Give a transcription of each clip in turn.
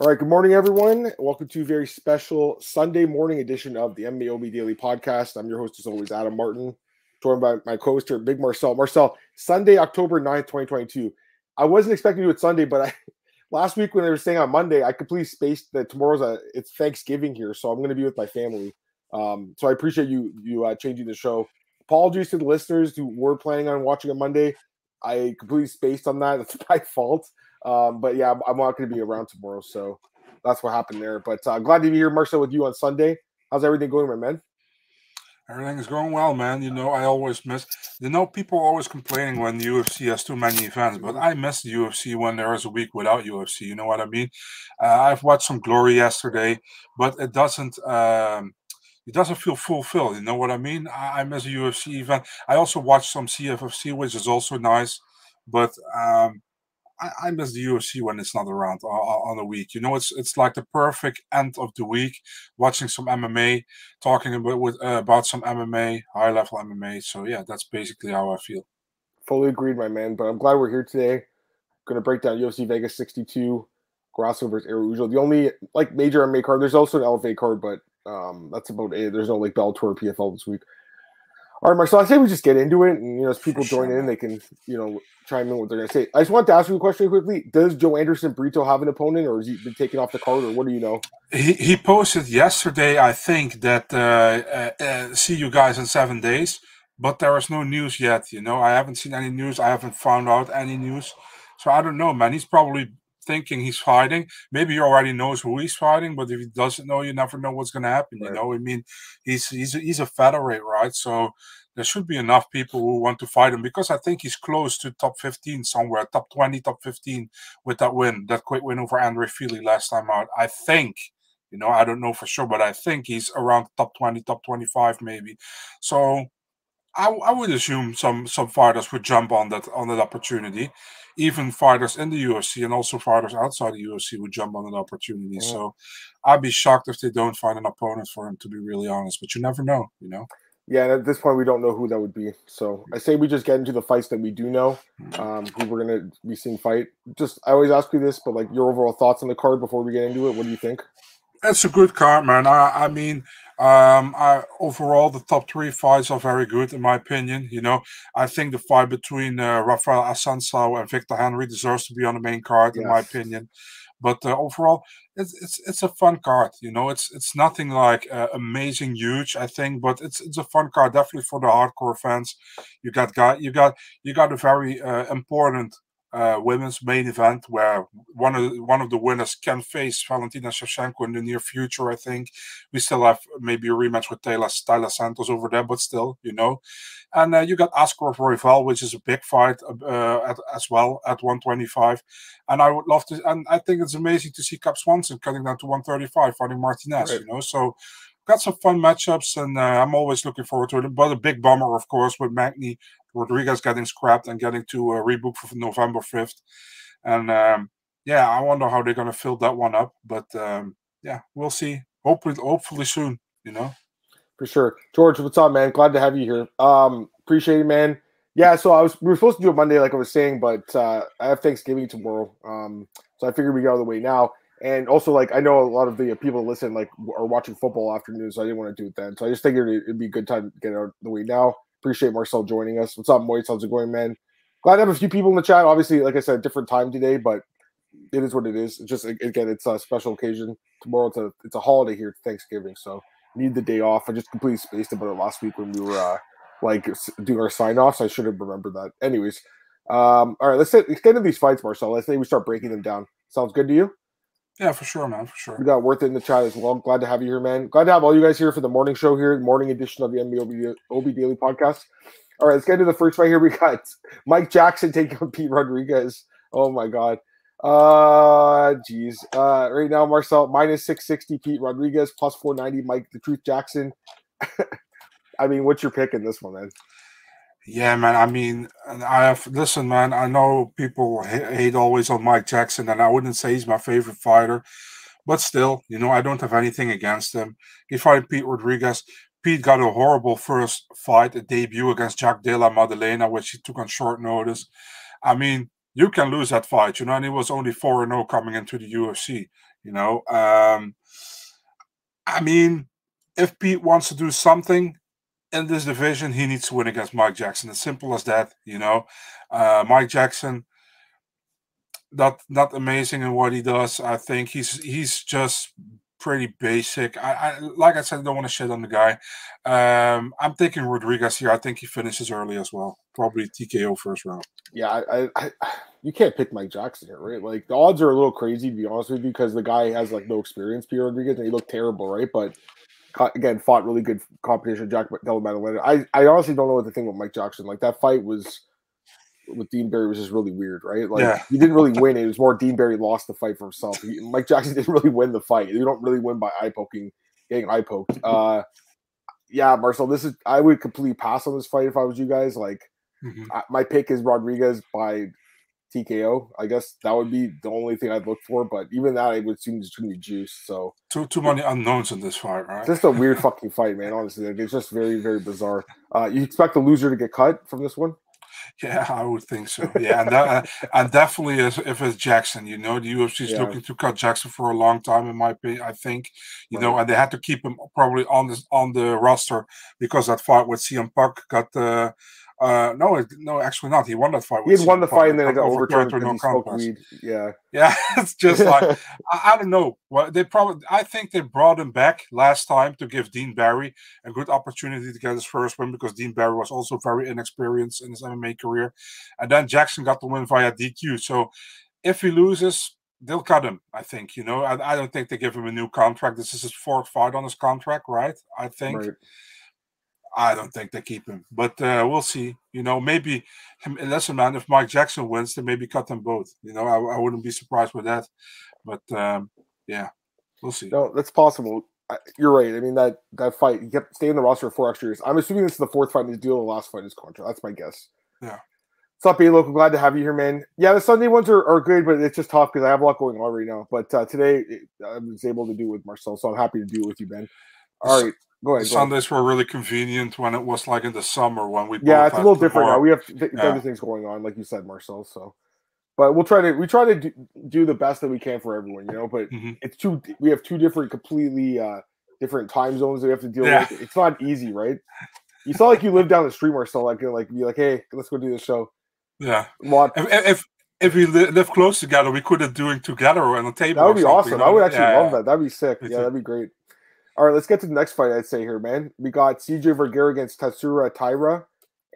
All right, good morning, everyone. Welcome to a very special Sunday morning edition of the MMA OB Daily Podcast. I'm your host, as always, Adam Martin, joined by my co host here, Big Marcel. Marcel, Sunday, October 9th, 2022. I wasn't expecting to do it Sunday, but I, last week when they were saying on Monday, I completely spaced that tomorrow's a it's Thanksgiving here, so I'm going to be with my family. Um, so I appreciate you you uh, changing the show. Apologies to the listeners who were planning on watching on Monday. I completely spaced on that. That's my fault. Um, but yeah, I'm, not going to be around tomorrow, so that's what happened there. But uh, glad to be here, Marcel, with you on Sunday. How's everything going, my man? Everything is going well, man. You know, I always miss. You know, people always complaining when the UFC has too many events, but I miss the UFC when there is a week without UFC. You know what I mean? Uh, I've watched some Glory yesterday, but it doesn't. Um, it doesn't feel fulfilled. You know what I mean? I, I miss a UFC event. I also watched some CFFC, which is also nice, but um, I, I, miss the UFC when it's not around on, a week. You know, it's it's like the perfect end of the week. Watching some MMA, talking about with uh, about some MMA, high level MMA. So yeah, that's basically how I feel. Fully agreed, my man. But I'm glad we're here today. Going to break down UFC Vegas 62, Grasso versus Araujo. The only like major MMA card. There's also an LFA card, but um, that's about it. There's no like Bellator PFL this week. All right, Marcel, I say we just get into it, and you know, as people join in, they can you know chime in what they're going to say. I just want to ask you a question quickly. Does Joanderson Brito have an opponent, or has he been taken off the card, or what do you know? He he posted yesterday, I think, that uh, uh, uh, see you guys in seven days, but there is no news yet. You know, I haven't seen any news. I haven't found out any news, so I don't know, man. He's probably thinking he's fighting. Maybe he already knows who he's fighting, but if he doesn't know, you never know what's going to happen. Right. You know, I mean, he's he's a, he's a featherweight, right? So there should be enough people who want to fight him because I think he's close to top 15 somewhere, top 20, top 15 with that win, that quick win over Andre Fili last time out. I think. You know, I don't know for sure, but I think he's around top 20, top 25 maybe. So I, I would assume some some fighters would jump on that on that opportunity even fighters in the UFC and also fighters outside the UFC would jump on an opportunity. Yeah. So I'd be shocked if they don't find an opponent for him, to be really honest. But you never know, you know. Yeah, and at this point, we don't know who that would be. So I say we just get into the fights that we do know, mm. um, who we're going to be seeing fight. Just, I always ask you this, but like your overall thoughts on the card before we get into it. What do you think? It's a good card, man. I, I mean, um, I, overall, the top three fights are very good, in my opinion. You know, I think the fight between uh, Rafael Assunção and Victor Henry deserves to be on the main card, yes. in my opinion. But uh, overall, it's, it's it's a fun card. You know, it's it's nothing like uh, amazing, huge. I think, but it's it's a fun card, definitely for the hardcore fans. You got got you got you got a very uh, important uh, women's main event where one of the, one of the winners can face Valentina Shevchenko in the near future. I think we still have maybe a rematch with Taylor, Taila Santos over there, but still, you know. And uh, you got Askarov Royval, which is a big fight uh, at, as well at 125. And I would love to, and I think it's amazing to see Cub Swanson cutting down to 135, fighting Martinez. Right. You know, so got some fun matchups, and uh, I'm always looking forward to it. But a big bummer, of course, with Magny Rodriguez getting scrapped and getting to a rebook for November 5th. And um, yeah, I wonder how they're going to fill that one up. But um, yeah, we'll see. Hopefully, hopefully soon, you know. For sure. George, what's up, man? Glad to have you here. Um, appreciate it, man. Yeah, so I was we were supposed to do it Monday, like I was saying, but uh, I have Thanksgiving tomorrow. Um, so I figured we got out of the way now. And also, like I know a lot of the people listen like are watching football afternoon, so I didn't want to do it then. So I just figured it'd be a good time to get out of the way now. Appreciate Marcel joining us. What's up, Moise? How's it going, man? Glad to have a few people in the chat. Obviously, like I said, different time today, but it is what it is. It's just again, it's a special occasion. Tomorrow, it's a it's a holiday here, Thanksgiving, so need the day off. I just completely spaced about it last week when we were uh, like doing our sign offs. I should have remembered that. Anyways, um, all right, let's, let's get into these fights, Marcel. Let's say we start breaking them down. Sounds good to you? Yeah, for sure, man. For sure. We got Worth it in the chat as well. Glad to have you here, man. Glad to have all you guys here for the morning show here, morning edition of the MMA OB, Daily Podcast. All right, let's get to the first fight here. We got Mike Jackson taking on Pete Rodriguez. Oh my god. Uh geez. Uh right now, Marcel minus 660 Pete Rodriguez, plus 490 Mike the Truth Jackson. I mean, what's your pick in this one, man? Yeah, man. I mean, I have listen, man. I know people hate always on Mike Jackson, and I wouldn't say he's my favorite fighter, but still, you know, I don't have anything against him. He fought Pete Rodriguez. Pete got a horrible first fight, a debut against Jack Della Maddalena, which he took on short notice. I mean, you can lose that fight. You know, and he was only four and zero oh coming into the UFC. You know, um, I mean, if Pete wants to do something in this division, he needs to win against Mike Jackson. As simple as that. You know, uh, Mike Jackson not not amazing in what he does. I think he's he's just pretty basic. I, I like I said, I don't want to shit on the guy. Um, I'm thinking Rodriguez here. I think he finishes early as well. Probably TKO first round. Yeah, I, I, I, you can't pick Mike Jackson here, right? Like the odds are a little crazy to be honest with you because the guy has like no experience, Pierre Rodriguez, and he looked terrible, right? But again, fought really good competition. Jack Della Maddalena. I, I honestly don't know what to think about Mike Jackson. Like that fight was with Dean Barry was just really weird, right? Like yeah. he didn't really win. It was more Dean Barry lost the fight for himself. He, Mike Jackson didn't really win the fight. You don't really win by eye poking, getting eye poked. Uh, yeah, Marcel, this is I would completely pass on this fight if I was you guys. Like mm-hmm. I, my pick is Rodriguez by TKO. I guess that would be the only thing I'd look for. But even that, I would assume it's going to be juice. So too too many unknowns in this fight, right? Just a weird fucking fight, man. Honestly, like, it's just very very bizarre. Uh, you expect the loser to get cut from this one? Yeah, I would think so. Yeah, and that, and definitely if it's Jackson, you know, the UFC is yeah. looking to cut Jackson for a long time. In my opinion, I think, you right. know, and they had to keep him probably on the on the roster because that fight with CM Punk got uh, uh, no, no, actually not. He won that fight. He had won the fight and then it got overturned because no he smoked weed. Yeah, yeah. It's just like I, I, don't know. Well, they probably. I think they brought him back last time to give Dean Barry a good opportunity to get his first win because Dean Barry was also very inexperienced in his MMA career, and then Jackson got the win via DQ. So if he loses, they'll cut him. I think. You know, I, I don't think they give him a new contract. This is his fourth fight on his contract, right? I think. Right. I don't think they keep him, but uh, we'll see. You know, maybe listen, man. If Mike Jackson wins, then maybe cut them both. You know, I, I wouldn't be surprised with that. But um, yeah, we'll see. No, that's possible. You're right. I mean that that fight, he kept staying in the roster for four extra years. I'm assuming this is the fourth fight in his deal, the last fight in his contract. That's my guess. Yeah. What's up, local? Glad to have you here, man. Yeah, the Sunday ones are, are good, but it's just tough because I have a lot going on right now. But uh, today I was able to do it with Marcel, so I'm happy to do it with you, Ben. All right. Go ahead. Sundays were really convenient when it was like in the summer when we. Yeah, it's a little different now. We have th- yeah. other things going on, like you said, Marcel. So, but we'll try to we try to do, do the best that we can for everyone, you know. But mm-hmm. it's two. We have two different, completely uh different time zones that we have to deal yeah. with. It's not easy, right? You saw like you live down the street, Marcel. Like, like be like, hey, let's go do the show. Yeah. What? If, if if we live close together, we could have doing together on a table. That would be awesome. I would actually yeah, love that. That'd be sick. yeah, that'd be great. All right, let's get to the next fight. I'd say here, man. We got CJ Vergara against Tatsuro Taira,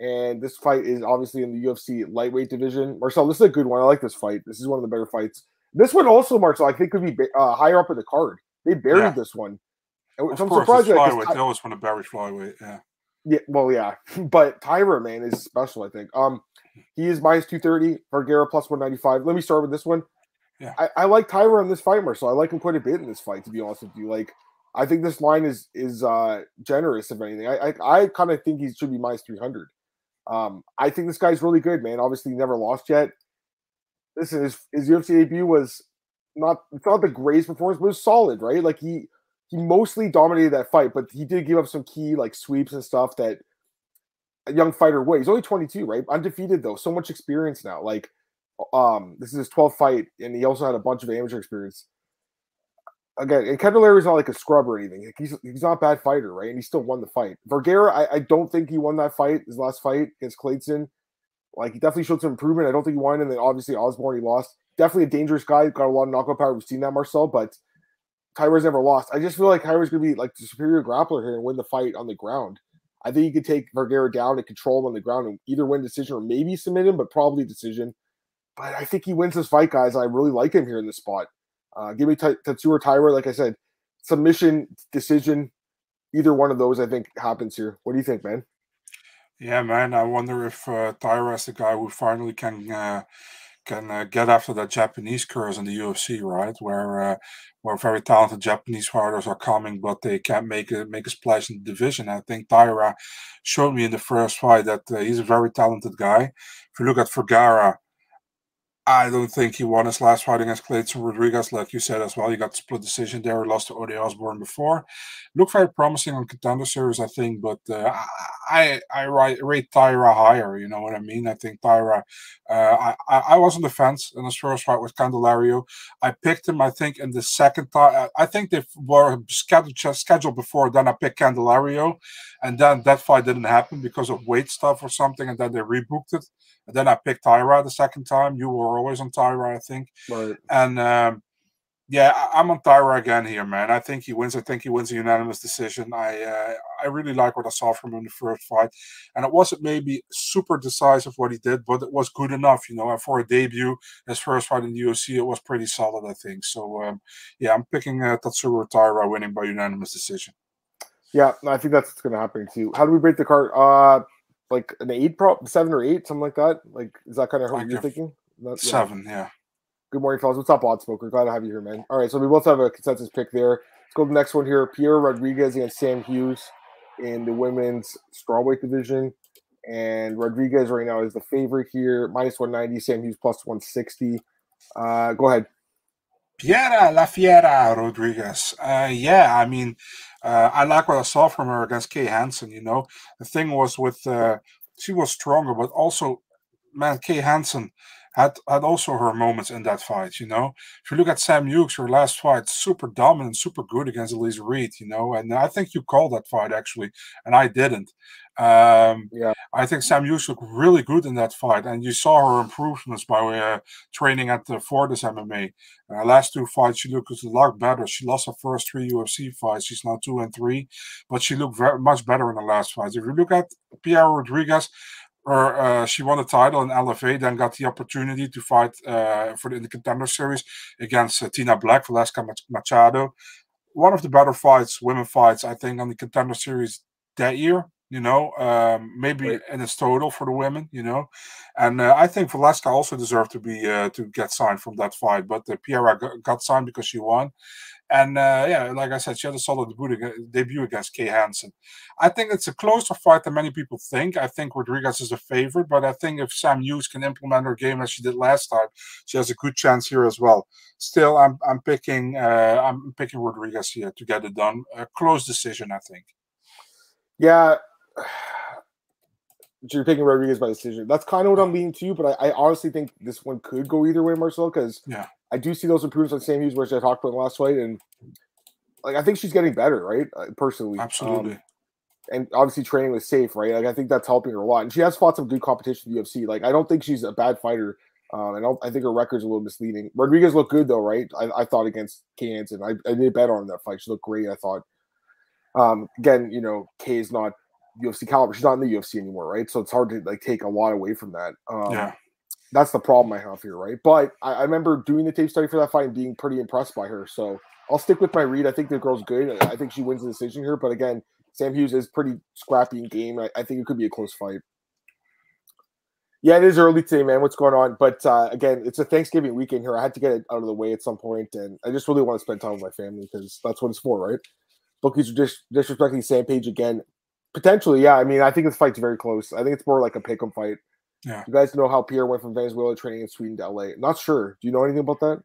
and this fight is obviously in the UFC lightweight division. Marcel, this is a good one. I like this fight. This is one of the better fights. This one also, Marcel, I think could be uh, higher up in the card. They buried yeah. this one. Of I'm course, surprised. Flyweight. Ty- they always want to bury flyweight. Yeah. Yeah. Well, yeah, but Taira, man, is special. I think. Um, he is minus two thirty. Vergara plus one ninety five. Let me start with this one. Yeah. I, I like Taira in this fight, Marcel. I like him quite a bit in this fight. To be honest with you, like I think this line is is uh, generous. If anything, I I, I kind of think he should be minus three hundred. Um, I think this guy's really good, man. Obviously, never lost yet. Listen, his his UFC debut was not it's not the greatest performance, but it was solid, right? Like he he mostly dominated that fight, but he did give up some key like sweeps and stuff that a young fighter would. He's only 22, right? Undefeated though, so much experience now. Like, um, this is his 12th fight, and he also had a bunch of amateur experience again, and is not like a scrub or anything. he's he's not a bad fighter, right? And he still won the fight. Vergara, I, I don't think he won that fight, his last fight against Kleydson. Like he definitely showed some improvement. I don't think he won, and then obviously Osbourne he lost. Definitely a dangerous guy, got a lot of knockout power. We've seen that Marcel, but Taira's never lost. I just feel like Taira's gonna be like the superior grappler here and win the fight on the ground. I think he could take Vergara down and control him on the ground and either win decision or maybe submit him, but probably decision. But I think he wins this fight, guys. I really like him here in this spot. Uh, give me T- Tatsuro Taira. Like I said, submission, decision, either one of those, I think happens here. What do you think, man? Yeah, man. I wonder if uh, Taira is the guy who finally can uh, can uh, get after that Japanese curse in the UFC, right? Where uh, where very talented Japanese fighters are coming, but they can't make a make a splash in the division. I think Taira showed me in the first fight that uh, he's a very talented guy. If you look at Vergara, I don't think he won his last fight against Kleydson Rodrigues, like you said as well. He got split decision there. He lost to Ode Osbourne before. Looked very promising on contender series, I think, but uh, I I rate Taira higher. You know what I mean? I think Taira. Uh, I I was on the fence in his first fight with Candelario. I picked him. I think in the second time. I think they were scheduled scheduled before. Then I picked Candelario, and then that fight didn't happen because of weight stuff or something, and then they rebooked it. And then I picked Taira the second time. You were always on Taira, I think. Right. And um, yeah, I, am on Taira again here, man. I think he wins. I think he wins a unanimous decision. I uh, I really like what I saw from him in the first fight, and it wasn't maybe super decisive what he did, but it was good enough, you know. And for a debut, his first fight in the UFC, it was pretty solid, I think. So um, yeah, I'm picking uh, Tatsuro Taira winning by unanimous decision. Yeah, I think that's what's going to happen too. How do we break the card? Uh, like an eight, pro seven or eight, something like that. Like, is that kind of what you're thinking? That, seven, yeah. yeah. Good morning, fellas. What's up, Odd Smoker? Glad to have you here, man. All right, so we both have a consensus pick there. Let's go to the next one here. Piera Rodriguez against Sam Hughes in the women's strawweight division. And Rodriguez right now is the favorite here, minus 190. Sam Hughes plus 160. Uh, go ahead. Piera La Fiera Rodriguez. Uh, yeah, I mean, uh, I like what I saw from her against Kay Hansen. You know, the thing was with uh, she was stronger, but also, man, Kay Hansen had had also her moments in that fight. You know, if you look at Sam Hughes, her last fight, super dominant, super good against Elise Reed. You know, and I think you called that fight actually, and I didn't. Um, yeah, I think Sam Hughes looked really good in that fight, and you saw her improvements by uh, training at the Fortis MMA. Uh, last two fights, she looked a lot better. She lost her first three UFC fights. She's now two and three, but she looked very much better in the last fights. If you look at Piera Rodriguez, or uh, she won the title in LFA, then got the opportunity to fight uh, for the, in the contender series against uh, Tina Black, Velasca Machado. One of the better fights, women fights, I think, on the contender series that year. You know, um, maybe right. in its total for the women. You know, and uh, I think Velasca also deserved to be uh, to get signed from that fight, but uh, Piera got, got signed because she won. And uh, yeah, like I said, she had a solid debut against Kay Hansen. I think it's a closer fight than many people think. I think Rodriguez is a favorite, but I think if Sam Hughes can implement her game as she did last time, she has a good chance here as well. Still, I'm I'm picking uh, I'm picking Rodriguez here to get it done. A close decision, I think. Yeah. You're picking Rodriguez by decision. That's kind of what I'm leaning to, but I, I honestly think this one could go either way, Marcel, because yeah. I do see those improvements on Sam Hughes, which I talked about last fight, and like I think she's getting better, right? Uh, personally, absolutely. Um, and obviously training was safe, right? Like I think that's helping her a lot, and she has fought some good competition in the UFC. Like I don't think she's a bad fighter, um, and I, I think her record's a little misleading. Rodriguez looked good though, right? I, I thought against Kansas, and I, I did bet on that fight. She looked great. I thought. Um, again, you know, Kay is not UFC caliber. She's not in the UFC anymore, right? So it's hard to like take a lot away from that. Um, yeah that's the problem I have here, right? But I, I, remember doing the tape study for that fight and being pretty impressed by her. So I'll stick with my read. I think the girl's good. I think she wins the decision here. But again, Sam Hughes is pretty scrappy in game. I, I think it could be a close fight. Yeah, it is early today, man. What's going on? But uh, again, it's a Thanksgiving weekend here. I had to get it out of the way at some point, and I just really want to spend time with my family because that's what it's for, right? Bookies are dis- disrespecting Sam Page again. Potentially, yeah. I mean, I think this fight's very close. I think it's more like a pick 'em fight. Yeah. You guys know how Piera went from Venezuela training in Sweden to LA. Not sure. Do you know anything about that?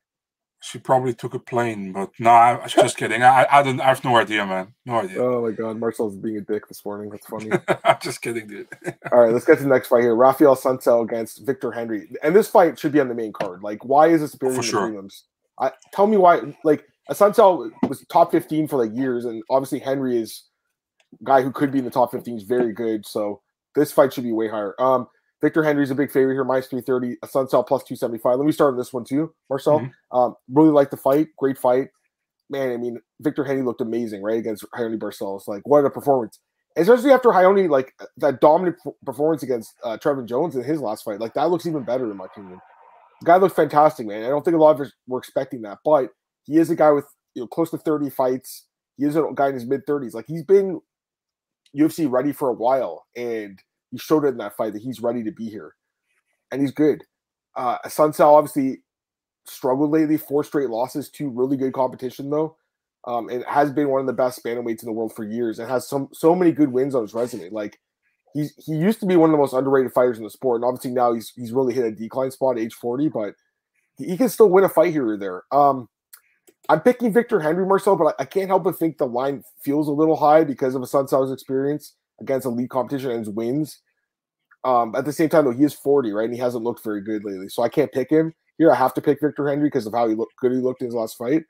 She probably took a plane, but no, I, am just kidding. I, I don't. I have no idea, man. No idea. Oh my god, Marcel's being a dick this morning. That's funny. I'm just kidding, dude. All right, let's get to the next fight here. Rafael Assunção against Victor Henry, and this fight should be on the main card. Like, why is this oh, appearing in the sure. prelims? I, tell me why. Like, Assunção was top 15 for like years, and obviously Henry is guy who could be in the top 15 is very good. So this fight should be way higher. Um, Victor Henry's a big favorite here, minus 330, a Assunção plus 275. Let me start on this one too, Marcel. Mm-hmm. Um, really like the fight, great fight. Man, I mean, Victor Henry looked amazing, right, against Raoni Barcelos. Like, what a performance. Especially after Raoni, like, that dominant performance against uh, Trevin Jones in his last fight. Like, that looks even better, in my opinion. The guy looked fantastic, man. I don't think a lot of us were expecting that, but he is a guy with, you know, close to 30 fights. He is a guy in his mid 30s. Like, he's been UFC ready for a while. And he showed it in that fight that he's ready to be here, and he's good. Uh, Assunção obviously struggled lately, four straight losses, two really good competition though. Um, and has been one of the best bantamweights in the world for years, and has some so many good wins on his resume. Like he's he used to be one of the most underrated fighters in the sport, and obviously now he's he's really hit a decline spot at age forty. But he can still win a fight here or there. Um, I'm picking Victor Henry Marcel, but I, I, can't help but think the line feels a little high because of a Sun Assunção's experience against elite competition and his wins. Um, at the same time, though, he is 40, right? And he hasn't looked very good lately. So I can't pick him. Here, I have to pick Victor Henry because of how he looked good he looked in his last fight.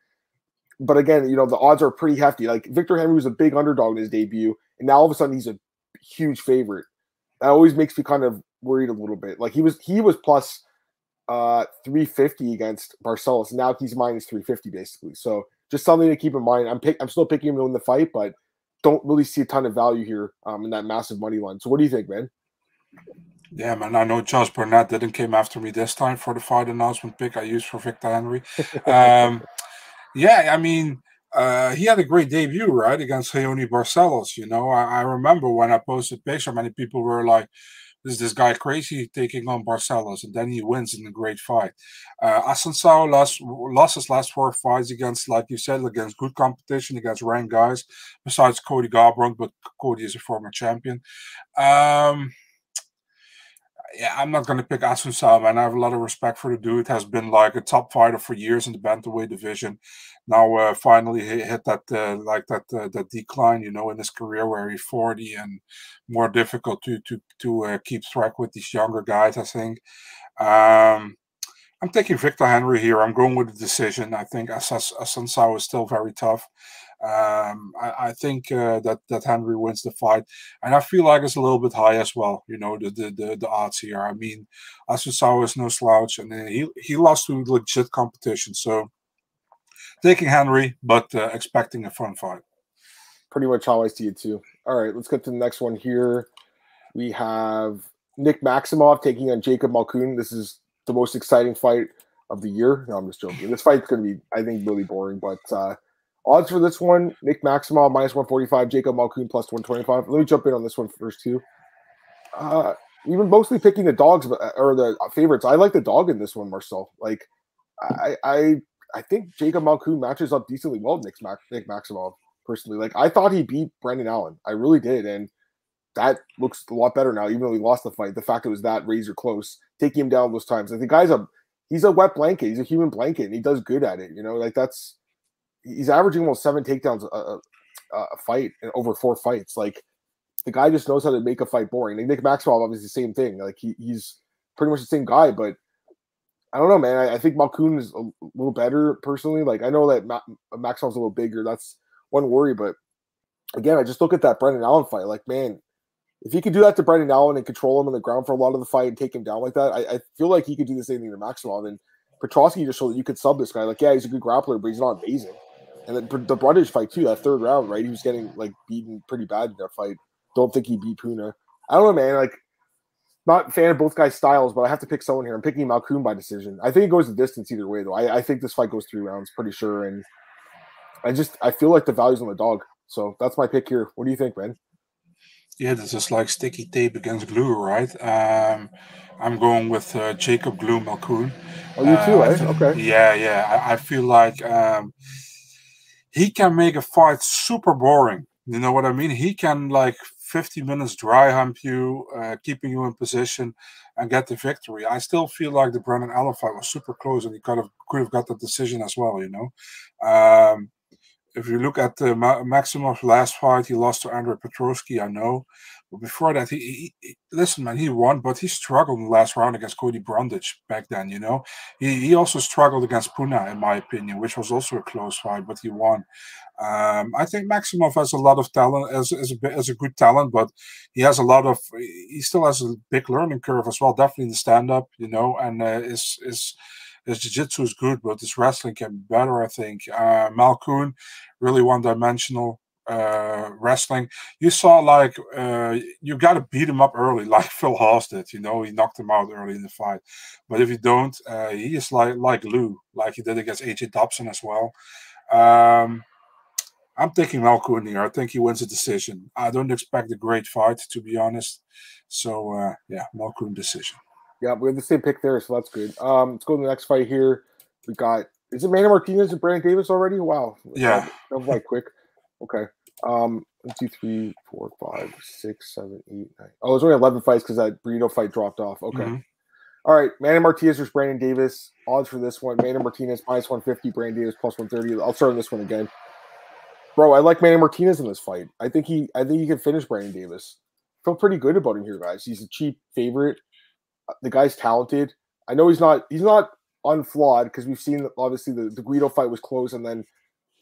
But again, you know, the odds are pretty hefty. Like Victor Henry was a big underdog in his debut, and now all of a sudden he's a huge favorite. That always makes me kind of worried a little bit. Like he was he was plus uh 350 against Barcelos. Now he's minus 350 basically. So just something to keep in mind. I'm pick I'm still picking him to win the fight, but don't really see a ton of value here um, in that massive money line. So what do you think, man? Yeah, man. I know Josh Burnett didn't came after me this time for the fight announcement pick I used for Victor Henry. Um, yeah, I mean, uh, he had a great debut, right, against Raoni Barcelos. You know, I, I remember when I posted picture, many people were like, is this guy crazy taking on Barcelos? And then he wins in a great fight. Uh, Assunção lost, lost his last four fights against, like you said, against good competition, against ranked guys, besides Cody Garbrandt, but Cody is a former champion. Um, yeah, I'm not going to pick Assunção, man. I have a lot of respect for the dude. Has been like a top fighter for years in the bantamweight division. Now, uh, finally hit, hit that uh, like that uh, that decline, you know, in his career where he's 40 and more difficult to to to uh, keep track with these younger guys. I think. Um, I'm taking Victor Henry here. I'm going with the decision. I think Assunção is still very tough. Um, I, I, think uh, that that Henry wins the fight, and I feel like it's a little bit high as well. You know the the the, the odds here. I mean, Assunção is no slouch, and he he lost to legit competition. So taking Henry, but uh, expecting a fun fight. Pretty much how I see it too. All right, let's get to the next one here. We have Nick Maximov taking on Jacob Malkoun. This is the most exciting fight of the year. No, I'm just joking. This fight's going to be, I think, really boring, but. Uh, Odds for this one: Nick Maximov minus one forty five, Jacob Malkoun plus one twenty five. Let me jump in on this one first too. Uh, we've been mostly picking the dogs uh, or the favorites. I like the dog in this one, Marcel. Like, I I I think Jacob Malkoun matches up decently well with Nick, Max, Nick Maximov personally. Like, I thought he beat Brendan Allen. I really did, and that looks a lot better now. Even though he lost the fight, the fact it was that razor close, taking him down those times. Like the guy's a he's a wet blanket. He's a human blanket, and he does good at it. You know, like that's he's averaging almost seven takedowns a, a, a fight over four fights. Like the guy just knows how to make a fight boring. Like Nick Maxwell, obviously, the same thing. Like he, he's pretty much the same guy, but I don't know, man. I, I think Malkoun is a little better personally. Like I know that Ma- Maxwell's a little bigger. That's one worry, but again, I just look at that Brendan Allen fight. Like, man, if he could do that to Brendan Allen and control him on the ground for a lot of the fight and take him down like that, I, I feel like he could do the same thing to Maxwell. And Petroski just showed that you could sub this guy. Like, yeah, he's a good grappler, but he's not amazing. And then the Brundage fight too, that third round, right? He was getting like beaten pretty bad in that fight. Don't think he beat Puna. I don't know, man. Like, not fan of both guys' styles, but I have to pick someone here. I'm picking Malkoun by decision. I think it goes the distance either way, though. I, I think this fight goes three rounds, pretty sure. And I just I feel like the value's on the dog. So that's my pick here. What do you think, man? Yeah, this is like sticky tape against glue, right? Um, I'm going with uh, Jacob Glue Malkoun. Oh, you too, uh, eh? Okay. Yeah, yeah. I, I feel like um, he can make a fight super boring. You know what I mean? He can like 50 minutes dry hump you, uh, keeping you in position, and get the victory. I still feel like the Brandon Allen fight was super close, and he could have could have got the decision as well. You know, um, if you look at the Ma- Maximov's last fight, he lost to Andre Petroski, I know, but before that, he, he, he, listen, man, he won, but he struggled in the last round against Cody Brundage back then. You know, he he also struggled against Puna, in my opinion, which was also a close fight, but he won. Um, I think Maximov has a lot of talent as as a as a good talent, but he has a lot of he still has a big learning curve as well. Definitely in the stand up, you know, and uh, is is his jiu-jitsu is good, but his wrestling can be better, I think. Uh, Malkoun, really one-dimensional uh, wrestling. You saw like uh, you got to beat him up early, like Phil Hawes did. You know, he knocked him out early in the fight. But if you don't, uh, he is like like Lou, like he did against AJ Dobson as well. Um, I'm taking Malkoun here. I think he wins a decision. I don't expect a great fight, to be honest. So uh, yeah, Malkoun decision. Yeah, we have the same pick there, so that's good. Um, let's go to the next fight here. We got is it Manny Martinez and Brandon Davis already? Wow. Yeah. That was like quick. Okay. Um, one, two, three, four, five, six, seven, eight, nine. Oh, there's only eleven fights because that Brito fight dropped off. Okay. Mm-hmm. All right, Manny Martinez versus Brandon Davis. Odds for this one: Manny Martinez minus one fifty, Brandon Davis plus one thirty. I'll start on this one again, bro. I like Manny Martinez in this fight. I think he, I think he can finish Brandon Davis. Feel pretty good about him here, guys. He's a cheap favorite. The guy's talented. I know he's not, he's not unflawed because we've seen obviously the, the Guido fight was close, and then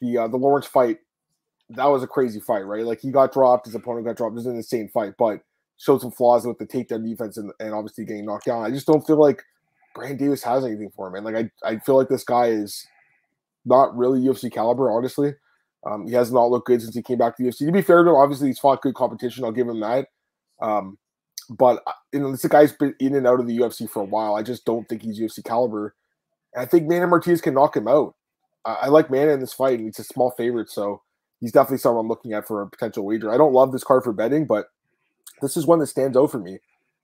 the uh, the Lawrence fight that was a crazy fight, right? Like he got dropped, his opponent got dropped. It was an insane fight, but showed some flaws with the takedown defense and, and obviously getting knocked down. I just don't feel like Brandon Davis has anything for him, man. Like I, I feel like this guy is not really UFC caliber, honestly. Um, he has not looked good since he came back to the UFC. To be fair to him, obviously he's fought good competition. I'll give him that. Um, but uh, you know, this guy's been in and out of the UFC for a while. I just don't think he's UFC caliber. And I think Manny Martinez can knock him out. I, I like Manny in this fight, and he's a small favorite, so he's definitely someone I'm looking at for a potential wager. I don't love this card for betting, but this is one that stands out for me.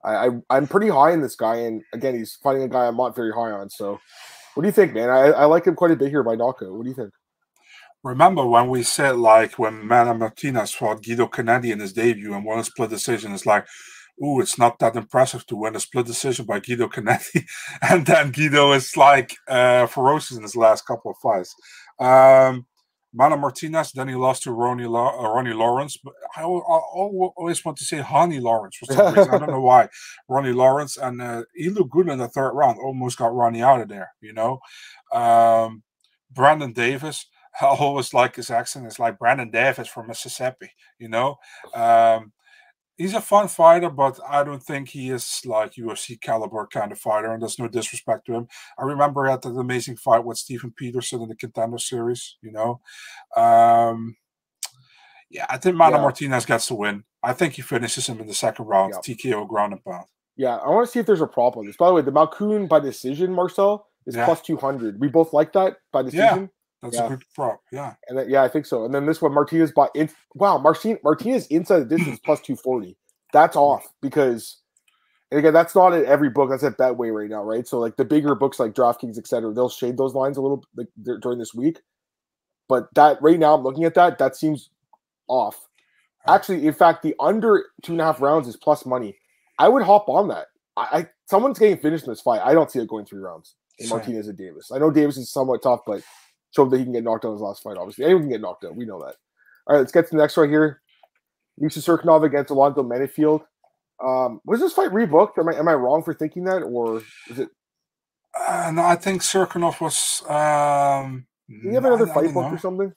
I, I am pretty high in this guy, and again, he's fighting a guy I'm not very high on. So, what do you think, man? I, I like him quite a bit here by knockout. What do you think? Remember when we said like when Manny Martinez fought Guido Cannetti in his debut and won a split decision, it's like, ooh, it's not that impressive to win a split decision by Guido Cannetti. and then Guido is like uh, ferocious in his last couple of fights. Um, Manny Martinez. Then he lost to Ronnie, La- uh, Ronnie Lawrence. But I, I, always want to say Honey Lawrence for some reason. I don't know why. Ronnie Lawrence. And uh, he looked good in the third round. Almost got Ronnie out of there, you know. Um, Brandon Davis. I always like his accent. It's like Brandon Davis from Mississippi, you know. Um, he's a fun fighter, but I don't think he is like UFC caliber kind of fighter, and there's no disrespect to him. I remember had that amazing fight with Stephen Peterson in the Contender Series, you know. Um, yeah, I think Mana yeah. Martinez gets the win. I think he finishes him in the second round, yeah. TKO ground and pound. Yeah, I want to see if there's a problem this. By the way, the Malkoun by decision, Marcel, is yeah. plus 200. We both like that by decision. That's yeah. a good prop. Yeah. And then, yeah, I think so. And then this one, Martinez bought in. Wow, Martin Martinez inside the distance plus 240. That's off because, and again, that's not at every book. That's at Betway right now, right? So, like the bigger books like DraftKings, et cetera, they'll shade those lines a little like, during this week. But that right now, I'm looking at that, that seems off. Actually, in fact, the under two and a half rounds is plus money. I would hop on that. I, I someone's getting finished in this fight. I don't see it going three rounds in Martinez and Davis. I know Davis is somewhat tough, but showed that he can get knocked out in his last fight. Obviously, anyone can get knocked out. We know that. All right, let's get to the next one here. Misha Cirkunov against Alonzo Menifield. Um, was this fight rebooked? Am I am I wrong for thinking that, or is it? Uh, no, I think Cirkunov was. Um, did he have another I, fight booked or something?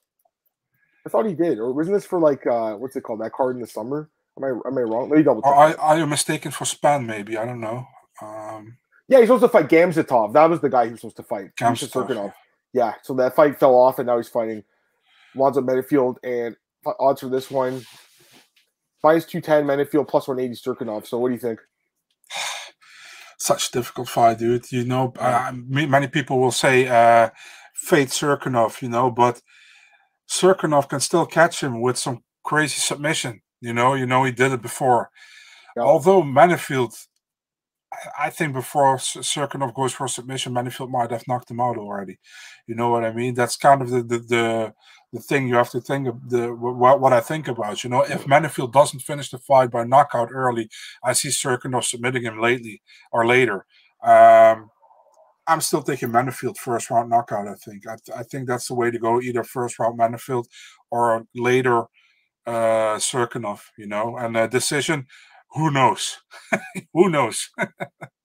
I thought he did, or wasn't this for like uh, what's it called? That card in the summer? Am I am I wrong? Let me double check. Are, are you mistaken for Spann? Maybe I don't know. Um, yeah, he's supposed to fight Gamzatov. That was the guy he was supposed to fight. Gamzatov. Yeah, so that fight fell off, and now he's fighting Lonzo Menifield. And odds for this one, minus two ten Menifield plus one eighty Cirkunov. So what do you think? Such a difficult fight, dude. You know, uh, many people will say uh, fate Cirkunov, you know, but Cirkunov can still catch him with some crazy submission. You know, you know he did it before. Yeah. Although Menifield I think before Cirkunov goes for submission, Menifield might have knocked him out already. You know what I mean? That's kind of the the the, the thing you have to think of the what, what I think about. You know, if Menifield doesn't finish the fight by knockout early, I see Cirkunov submitting him lately or later. Um, I'm still taking Menifield first round knockout. I think I, I think that's the way to go. Either first round Menifield or later uh Cirkunov. You know, and a decision who knows? who knows?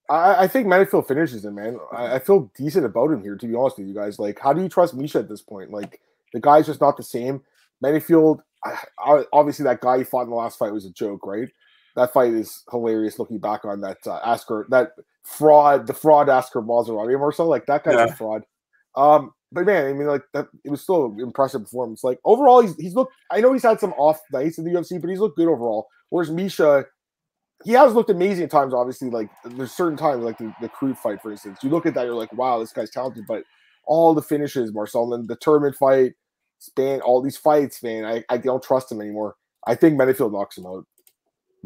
I, I, think Menifield finishes him, man. I, I, feel decent about him here, to be honest with you guys. Like, how do you trust Misha at this point? Like, the guy's just not the same. I, obviously, that guy he fought in the last fight was a joke, right? That fight is hilarious looking back on that uh, Askar, that fraud, the fraud Askar Maserati Marcel. Like, that guy's yeah. a fraud. Um, but man, I mean, like that, it was still an impressive performance. Like overall, he's he's looked. I know he's had some off nights in the UFC, but he's looked good overall. Whereas Misha, he has looked amazing at times. Obviously, like there's certain times, like the, the Crute fight, for instance. You look at that, you're like, wow, this guy's talented. But all the finishes, Marcel, and the tournament fight, Spann all these fights, man, I, I don't trust him anymore. I think Menifield knocks him out.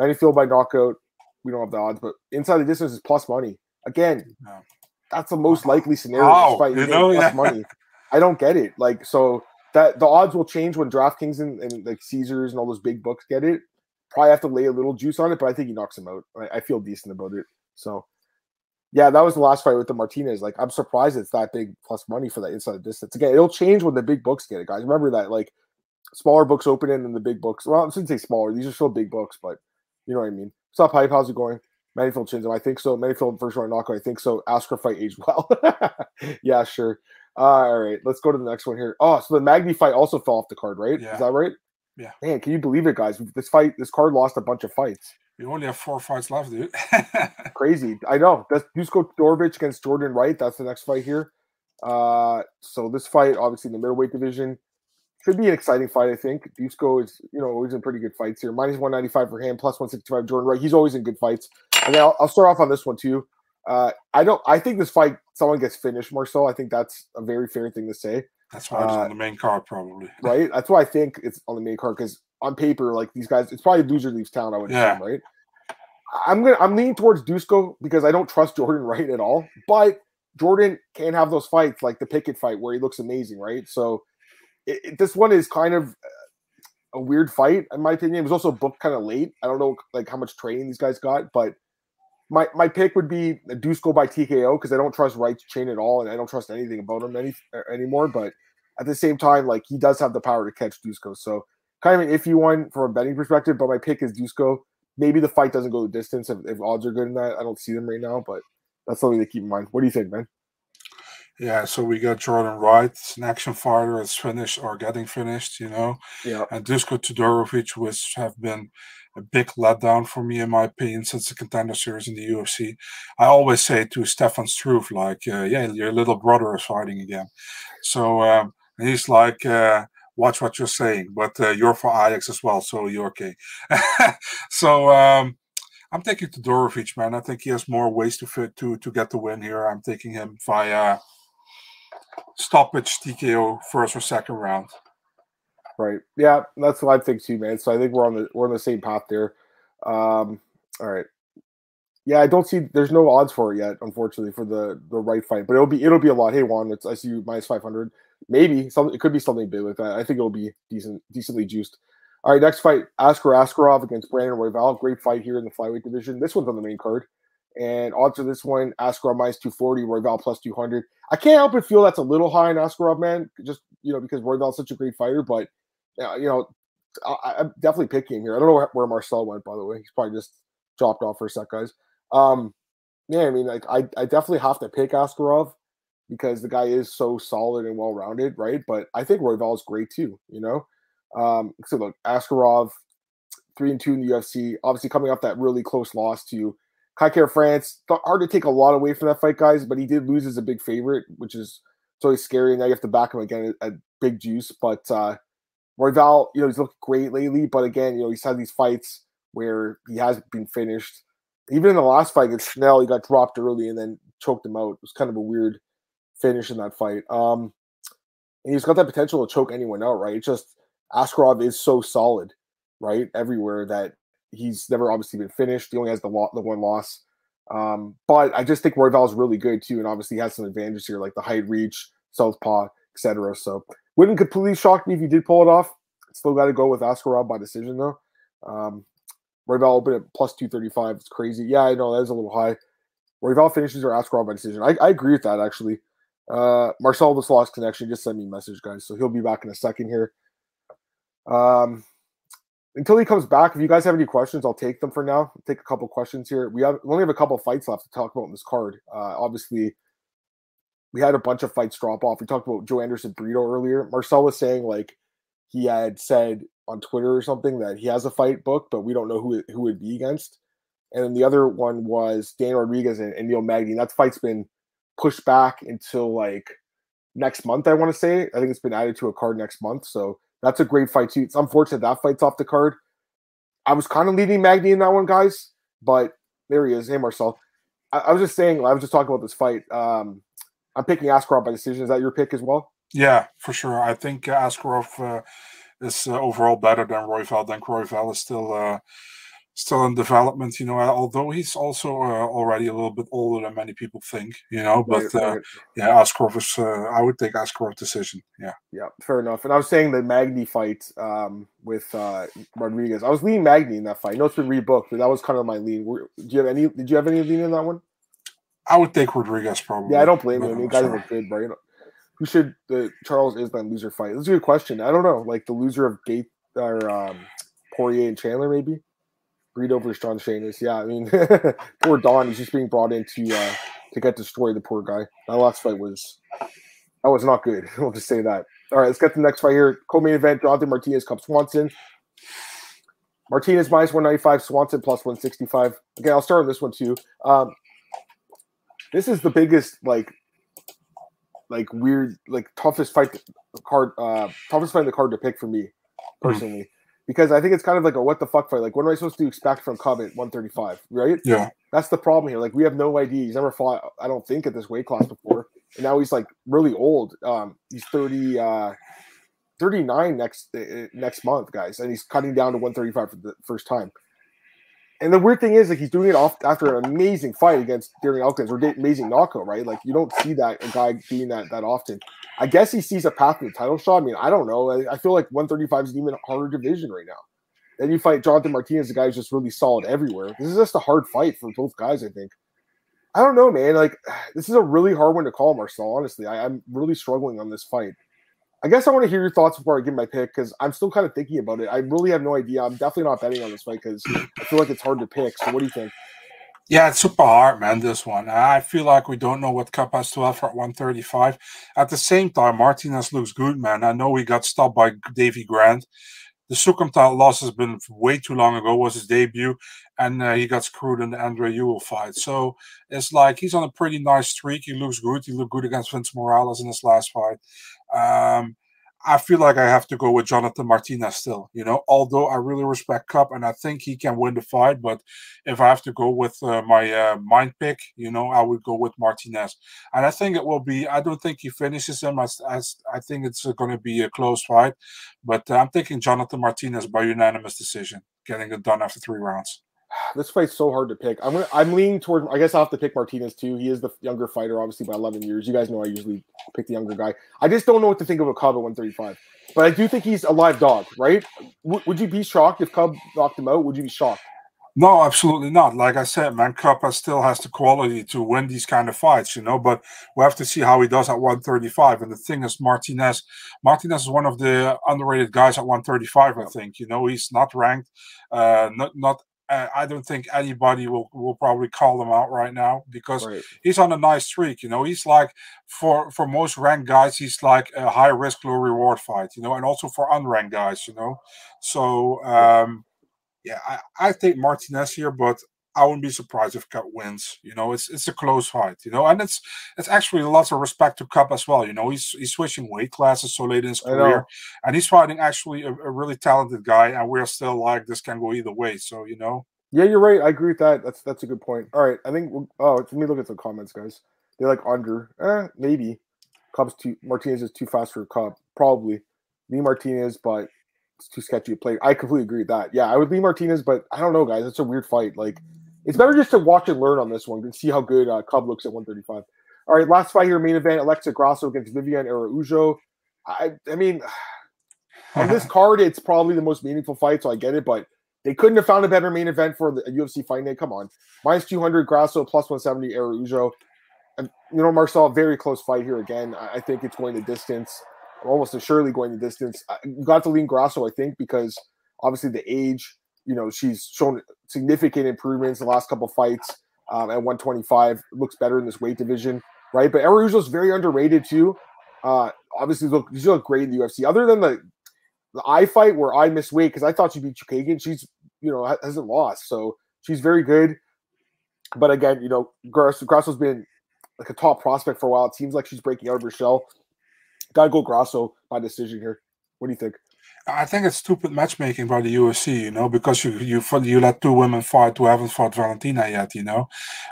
Menifield by knockout. We don't have the odds, but inside the distance is plus money. Again, that's the most likely scenario. Oh, fight, you know, plus yeah. money. I don't get it. Like so that the odds will change when DraftKings and, and like Caesars and all those big books get it probably have to lay a little juice on it, but I think he knocks him out. I, I feel decent about it. So Yeah, that was the last fight with the Martinez. Like, I'm surprised it's that big plus money for that inside distance. Again, it'll change when the big books get it, guys. Remember that, like, smaller books open in and the big books. Well, I shouldn't say smaller. These are still big books, but you know what I mean. What's up, Hype? How's it going? Menifield chins him. I think so. Menifield first round knockout. I think so. Askar fight aged well. yeah, sure. Uh, all right, let's go to the next one here. Oh, so the Magny fight also fell off the card, right? Yeah. Is that right? Yeah. Man, can you believe it, guys? This fight, this card lost a bunch of fights. We only have four fights left, dude. Crazy. I know. That's Dusko Todorovic against Jordan Wright. That's the next fight here. Uh, so this fight, obviously in the middleweight division, should be an exciting fight. I think Dusko is, you know, always in pretty good fights here. Minus one ninety five for him, plus one sixty five Jordan Wright. He's always in good fights. And I'll, I'll start off on this one too. Uh, I don't. I think this fight, someone gets finished more so. I think that's a very fair thing to say. That's why it's Uh, on the main card, probably. right? That's why I think it's on the main card because on paper, like these guys, it's probably loser leaves town. I would Yeah. assume, right? I'm gonna I'm leaning towards Dusko because I don't trust Jordan Wright at all. But Jordan can have those fights like the Pickett fight where he looks amazing, right? So it, it- this one is kind of a weird fight in my opinion. It was also booked kind of late. I don't know like how much training these guys got, but my my pick would be Dusko by TKO because I don't trust Wright's chain at all, and I don't trust anything about him any uh, anymore. But at the same time, like he does have the power to catch Dusko, so kind of an iffy one from a betting perspective. But my pick is Dusko. Maybe the fight doesn't go the distance if, if odds are good in that. I don't see them right now, but that's something to keep in mind. What do you think, man? Yeah, so we got Jordan Wright, an action fighter, it's finished or getting finished, you know. Yeah, And Dusko Todorovic, which have been a big letdown for me, in my opinion, since the contender series in the UFC. I always say to Stefan Struve, like, uh, yeah, your little brother is fighting again. So um, and he's like, uh, watch what you're saying, but uh, you're for Ajax as well, so you're okay. so um, I'm taking Todorovic, man. I think he has more ways to fit to to get the win here. I'm taking him via stoppage TKO first or second round. Right. Yeah, that's what I think too, man. So I think we're on the we're on the same path there. Um, all Wright. Yeah, I don't see. There's no odds for it yet, unfortunately, for the the right fight. But it'll be it'll be a lot. Hey Juan, it's I see you minus five hundred. Maybe some it could be something big like that. I think it'll be decent, decently juiced. All right, next fight: Askar Askarov against Brandon Royval. Great fight here in the flyweight division. This one's on the main card, and odds for this one: Askarov minus two forty, Royval plus two hundred. I can't help but feel that's a little high in Askarov, man. Just you know because Royval's such a great fighter, but you know I, I'm definitely picking him here. I don't know where, where Marcel went, by the way. He's probably just dropped off for a sec, guys. Um, yeah, I mean, like I, I definitely have to pick Askarov because the guy is so solid and well rounded, right? But I think Royval is great too. You know, um, so look, Askarov, three and two in the UFC, obviously coming off that really close loss to Kai Kara-France. Hard to take a lot away from that fight, guys, but he did lose as a big favorite, which is it's always scary. And now you have to back him again at, at big juice, but. uh Royval, you know, he's looked great lately, but again, you know, he's had these fights where he hasn't been finished. Even in the last fight against Schnell, he got dropped early and then choked him out. It was kind of a weird finish in that fight. Um, and he's got that potential to choke anyone out, right? It's just Askarov is so solid, right, everywhere that he's never obviously been finished. He only has the lo- the one loss. Um, but I just think Royval is really good too, and obviously has some advantages here, like the height, reach, southpaw, etc. So wouldn't completely shock me if he did pull it off. Still got to go with Askarov by decision though. Um, Royval opened at plus two thirty five. It's crazy. Yeah, I know that is a little high. Royval finishes or Askarov by decision. I, I agree with that actually. Uh, Marcel just lost connection. Just send me a message, guys. So he'll be back in a second here. Um, until he comes back, if you guys have any questions, I'll take them for now. I'll take a couple questions here. We have we only have a couple fights left to talk about in this card. Uh, obviously, we had a bunch of fights drop off. We talked about Joanderson Brito earlier. Marcel was saying like he had said on Twitter or something that he has a fight booked, but we don't know who who it'd be against. And then the other one was Dan Rodriguez and, and Neil Magny. And that fight's been pushed back until like next month. I want to say. I think it's been added to a card next month. So that's a great fight too. It's unfortunate that fight's off the card. I was kind of leading Magny in that one, guys, but there he is. Hey, Marcel. I, I was just saying. I was just talking about this fight. Um, I'm picking Askarov by decision. Is that your pick as well? Yeah, for sure. I think uh, Askarov uh, is uh, overall better than Royval. Then Royval is still uh, still in development. You know, although he's also uh, already a little bit older than many people think. You know, but uh, yeah, Askarov is. Uh, I would take Askarov decision. Yeah. Yeah, fair enough. And I was saying the Magny fight um, with uh, Rodriguez. I was leaning Magny in that fight. I know it's been rebooked, but that was kind of my lean. Were, do you have any? Did you have any lean in that one? I would think Rodriguez probably. Yeah, I don't blame him. I mean, guys look good, right? Who should the Charles Islam loser fight? That's a good question. I don't know. Like the loser of Gate or um, Poirier and Chandler, maybe. Brito versus John Shainis. Yeah, I mean, poor Don. He's just being brought in to uh, to get destroyed. The poor guy. That last fight was that was not good. I'll just say that. All right, let's get to the next fight here. Co-main event: Jonathan Martinez, Cub Swanson. Martinez minus 195, Swanson plus 165. Okay, I'll start on this one too. Um, this is the biggest, like, like weird, like toughest fight card, uh, toughest fight in the card to pick for me personally, mm-hmm. because I think it's kind of like a what the fuck fight. Like, what am I supposed to expect from Cub at 135? Right? Yeah. That's the problem here. Like, we have no idea. He's never fought, I don't think, at this weight class before, and now he's like really old. Um, he's 30. Uh, 39 next uh, next month, guys, and he's cutting down to 135 for the first time. And the weird thing is, like, he's doing it off after an amazing fight against Darren Elkins or amazing knockout, right? Like, you don't see that a guy doing that that often. I guess he sees a path to the title shot. I mean, I don't know. I, I feel like 135 is an even harder division right now. Then you fight Jonathan Martinez, the guy who's just really solid everywhere. This is just a hard fight for both guys, I think. I don't know, man. Like, this is a really hard one to call, Marcel. Honestly, I, I'm really struggling on this fight. I guess I want to hear your thoughts before I give my pick because I'm still kind of thinking about it. I really have no idea. I'm definitely not betting on this fight because I feel like it's hard to pick. So, what do you think? Yeah, it's super hard, man. This one, I feel like we don't know what Cub has to offer at 135. At the same time, Martinez looks good, man. I know he got stopped by Davey Grant. The Soukhamthath loss has been way too long ago. Was his debut, and uh, he got screwed in the Andre Ewell fight. So it's like he's on a pretty nice streak. He looks good. He looked good against Vince Morales in his last fight. Um, I feel like I have to go with Jonathan Martinez still. You know, although I really respect Cub and I think he can win the fight, but if I have to go with uh, my uh, mind pick, you know, I would go with Martinez. And I think it will be. I don't think he finishes him. As, as I think it's going to be a close fight, but uh, I'm thinking Jonathan Martinez by unanimous decision, getting it done after three rounds this fight's so hard to pick. I'm gonna, I'm leaning toward. I guess I'll have to pick Martinez too. He is the younger fighter, obviously by 11 years. You guys know I usually pick the younger guy. I just don't know what to think of a Cub at 135. But I do think he's a live dog, right? W- would you be shocked if Cub knocked him out? Would you be shocked? No, absolutely not. Like I said, man, Cub still has the quality to win these kind of fights, you know. But we have to see how he does at 135. And the thing is, Martinez, Martinez is one of the underrated guys at 135. I think, you know, he's not ranked, uh, not not I don't think anybody will, will probably call him out right now because right. he's on a nice streak. You know, he's like for for most ranked guys, he's like a high risk, low reward fight. You know, and also for unranked guys. You know, so um, yeah, I, I think Martinez here, but I wouldn't be surprised if Cub wins. You know, it's it's a close fight. You know, and it's it's actually lots of respect to Cub as well. You know, he's he's switching weight classes so late in his career, and he's fighting actually a, a, really talented guy, and we're still like this can go either way. So you know. Yeah, you're right. I agree with that. That's that's a good point. All right, I think. We'll, oh, let me look at some comments, guys. They're like under. Eh, maybe. Cubs too. Martinez is too fast for a Cub. Probably. Me Martinez, but it's too sketchy to play. I completely agree with that. Yeah, I would be Martinez, but I don't know, guys. It's a weird fight. Like it's better just to watch and learn on this one and see how good uh, Cub looks at 135. All right, last fight here, main event: Alexa Grasso against Viviane Araujo. I, I mean, on this card, it's probably the most meaningful fight, so I get it. But they couldn't have found a better main event for the UFC fight night. Come on, minus 200 Grasso, plus 170 Araujo. And, you know, Marcel, very close fight here again. I, I think it's going the distance, almost assuredly going the distance. I got to lean Grasso, I think, because obviously the age you know, she's shown significant improvements the last couple fights um, at 125. Looks better in this weight division, right? But is very underrated too. Uh, obviously, look, she look great in the UFC. Other than the the eye fight where I missed weight because I thought she beat Chookagian, she's you know hasn't lost, so she's very good. But again, you know, Grasso, Grasso's been like a top prospect for a while. It seems like she's breaking out of her shell. Gotta go Grasso by decision here. What do you think? I think it's stupid matchmaking by the UFC, you know, because you you you let two women fight who haven't fought Valentina yet, you know,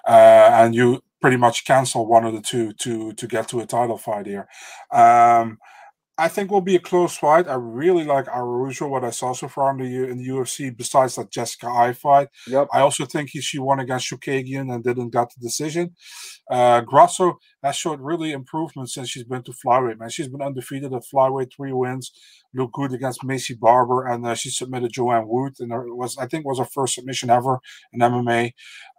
uh, and you pretty much cancel one of the two to to get to a title fight here. Um, I think will be a close fight. I really like Araujo, what I saw so far in the in the UFC. Besides that Jessica Eye fight, yep. I also think he, she won against Chookagian and didn't get the decision. Uh, Grasso has showed really improvement since she's been to flyweight. Man, she's been undefeated at flyweight, three wins. Looked good against Maycee Barber, and uh, she submitted Joanne Wood, and it was I think was her first submission ever in MMA.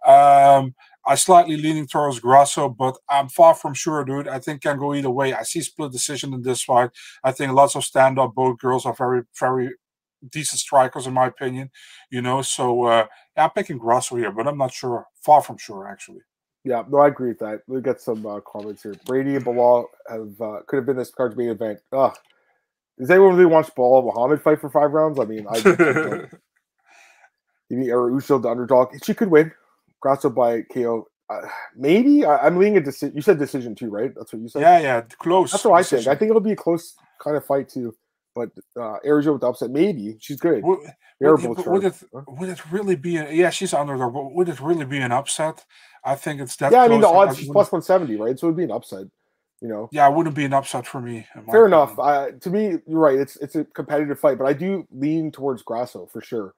Um, I slightly leaning towards Grasso, but I'm far from sure, dude. I think can go either way. I see split decision in this fight. I think lots of stand up. Both girls are very, very decent strikers, in my opinion. You know, so uh, yeah, I'm picking Grasso here, but I'm not sure. Far from sure, actually. Yeah, no, I agree with that. We get some uh, comments here. Brady and Belal have uh, could have been this card's main event. Ugh. Does anyone really watch Belal Muhammad fight for five rounds? I mean, I. you mean Uso the underdog? She could win. Grasso by KO. Uh, maybe I, am leaning a decision. You said decision too, right? That's what you said. Yeah, yeah, close. That's what decision. I think. I think it'll be a close kind of fight too. But uh, Arizona with the upset, maybe she's good. Would, would, would, it, would it really be? A, yeah, she's underdog. But would it really be an upset? I think it's that. Yeah, I mean the odds is plus one seventy, right? So it'd be an upset. You know. Yeah, it wouldn't be an upset for me. Fair enough. I, to me, you're right. It's it's a competitive fight, but I do lean towards Grasso for sure.